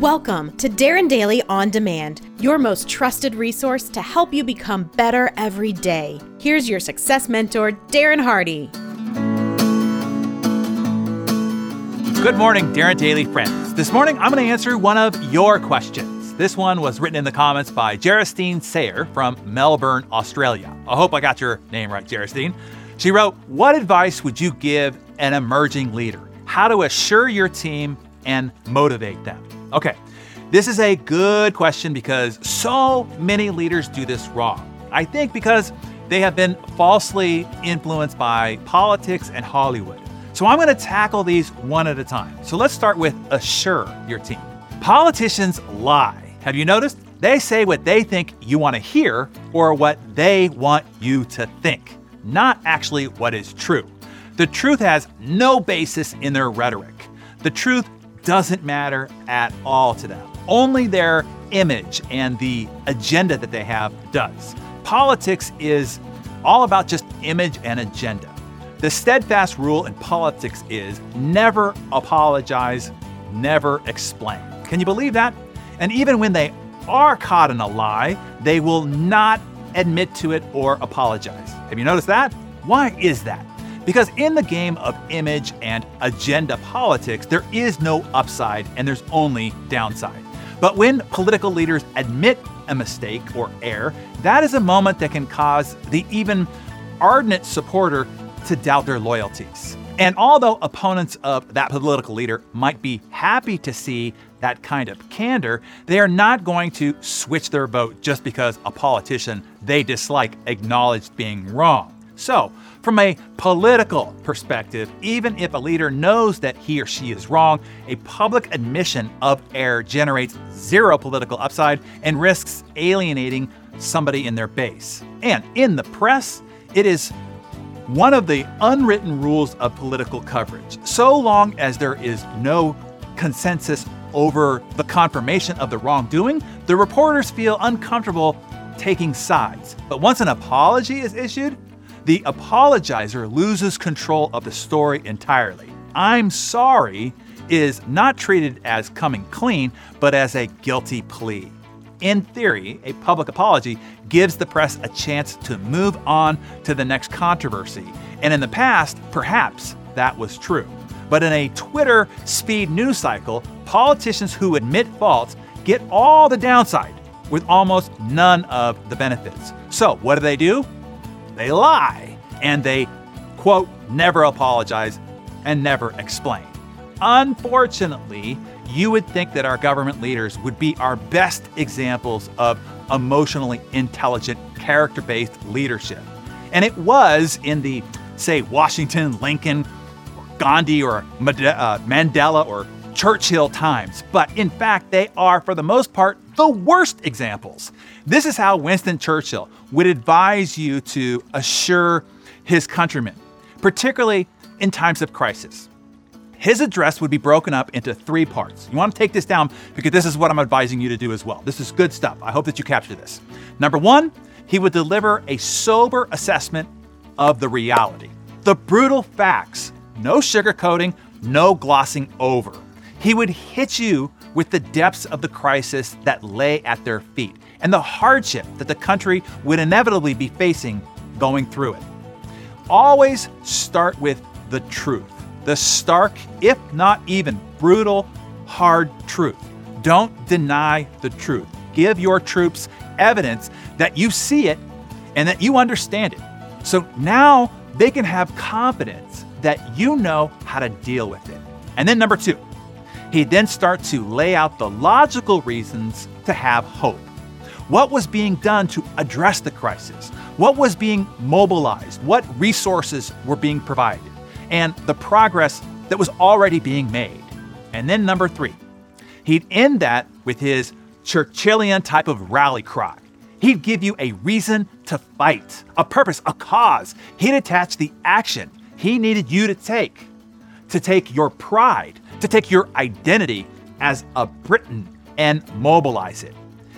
Welcome to Darren Daily On Demand, your most trusted resource to help you become better every day. Here's your success mentor, Darren Hardy. Good morning, Darren Daily friends. This morning, I'm going to answer one of your questions. This one was written in the comments by Jaristine Sayer from Melbourne, Australia. I hope I got your name right, Jaristine. She wrote, What advice would you give an emerging leader? How to assure your team and motivate them? Okay, this is a good question because so many leaders do this wrong. I think because they have been falsely influenced by politics and Hollywood. So I'm going to tackle these one at a time. So let's start with assure your team. Politicians lie. Have you noticed? They say what they think you want to hear or what they want you to think, not actually what is true. The truth has no basis in their rhetoric. The truth doesn't matter at all to them. Only their image and the agenda that they have does. Politics is all about just image and agenda. The steadfast rule in politics is never apologize, never explain. Can you believe that? And even when they are caught in a lie, they will not admit to it or apologize. Have you noticed that? Why is that? Because in the game of image and agenda politics, there is no upside and there's only downside. But when political leaders admit a mistake or error, that is a moment that can cause the even ardent supporter to doubt their loyalties. And although opponents of that political leader might be happy to see that kind of candor, they are not going to switch their vote just because a politician they dislike acknowledged being wrong. So, from a political perspective, even if a leader knows that he or she is wrong, a public admission of error generates zero political upside and risks alienating somebody in their base. And in the press, it is one of the unwritten rules of political coverage. So long as there is no consensus over the confirmation of the wrongdoing, the reporters feel uncomfortable taking sides. But once an apology is issued, the apologizer loses control of the story entirely. I'm sorry is not treated as coming clean, but as a guilty plea. In theory, a public apology gives the press a chance to move on to the next controversy. And in the past, perhaps that was true. But in a Twitter speed news cycle, politicians who admit faults get all the downside with almost none of the benefits. So, what do they do? They lie and they, quote, never apologize and never explain. Unfortunately, you would think that our government leaders would be our best examples of emotionally intelligent, character based leadership. And it was in the, say, Washington, Lincoln, or Gandhi, or uh, Mandela, or Churchill times. But in fact, they are, for the most part, the worst examples. This is how Winston Churchill would advise you to assure his countrymen, particularly in times of crisis. His address would be broken up into three parts. You want to take this down because this is what I'm advising you to do as well. This is good stuff. I hope that you capture this. Number one, he would deliver a sober assessment of the reality, the brutal facts, no sugarcoating, no glossing over. He would hit you with the depths of the crisis that lay at their feet and the hardship that the country would inevitably be facing going through it. Always start with the truth, the stark, if not even brutal, hard truth. Don't deny the truth. Give your troops evidence that you see it and that you understand it. So now they can have confidence that you know how to deal with it. And then, number two, He'd then start to lay out the logical reasons to have hope. What was being done to address the crisis? What was being mobilized? What resources were being provided? And the progress that was already being made. And then, number three, he'd end that with his Churchillian type of rally cry. He'd give you a reason to fight, a purpose, a cause. He'd attach the action he needed you to take, to take your pride, to take your identity as a Briton and mobilize it.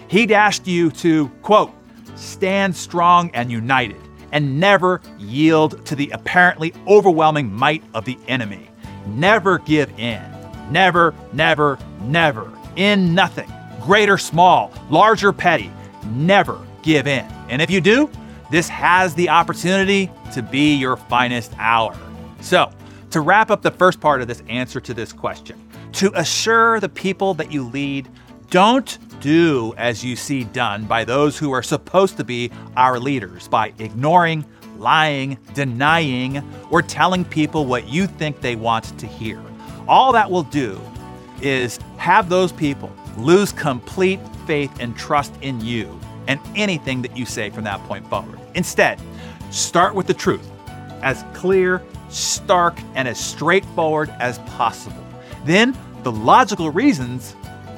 He'd asked you to, quote, stand strong and united and never yield to the apparently overwhelming might of the enemy. Never give in. Never, never, never. in nothing, great or small, large or petty. Never give in. And if you do, this has the opportunity to be your finest hour. So, to wrap up the first part of this answer to this question, to assure the people that you lead, don't do as you see done by those who are supposed to be our leaders by ignoring, lying, denying, or telling people what you think they want to hear. All that will do is have those people lose complete faith and trust in you and anything that you say from that point forward. Instead, start with the truth, as clear, stark, and as straightforward as possible. Then, the logical reasons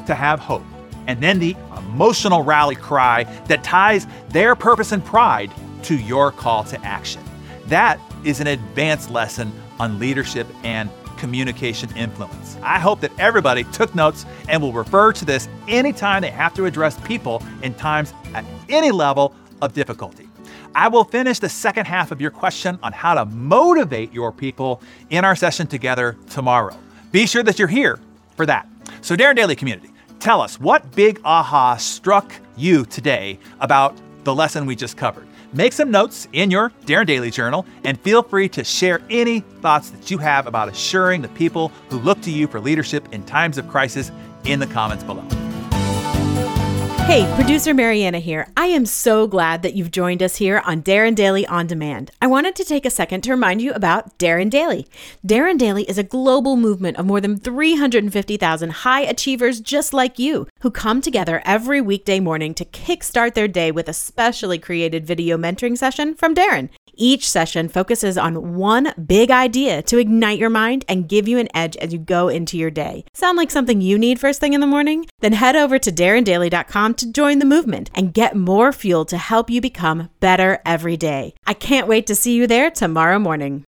to have hope. And then the emotional rally cry that ties their purpose and pride to your call to action. That is an advanced lesson on leadership and communication influence. I hope that everybody took notes and will refer to this anytime they have to address people in times at any level of difficulty. I will finish the second half of your question on how to motivate your people in our session together tomorrow. Be sure that you're here for that. So, Darren Daily community, tell us what big aha struck you today about the lesson we just covered. Make some notes in your Darren Daily Journal and feel free to share any thoughts that you have about assuring the people who look to you for leadership in times of crisis in the comments below. Hey, producer Mariana here. I am so glad that you've joined us here on Darren Daily On Demand. I wanted to take a second to remind you about Darren Daily. Darren Daily is a global movement of more than 350,000 high achievers just like you who come together every weekday morning to kickstart their day with a specially created video mentoring session from Darren. Each session focuses on one big idea to ignite your mind and give you an edge as you go into your day. Sound like something you need first thing in the morning? Then head over to darrendaily.com to join the movement and get more fuel to help you become better every day. I can't wait to see you there tomorrow morning.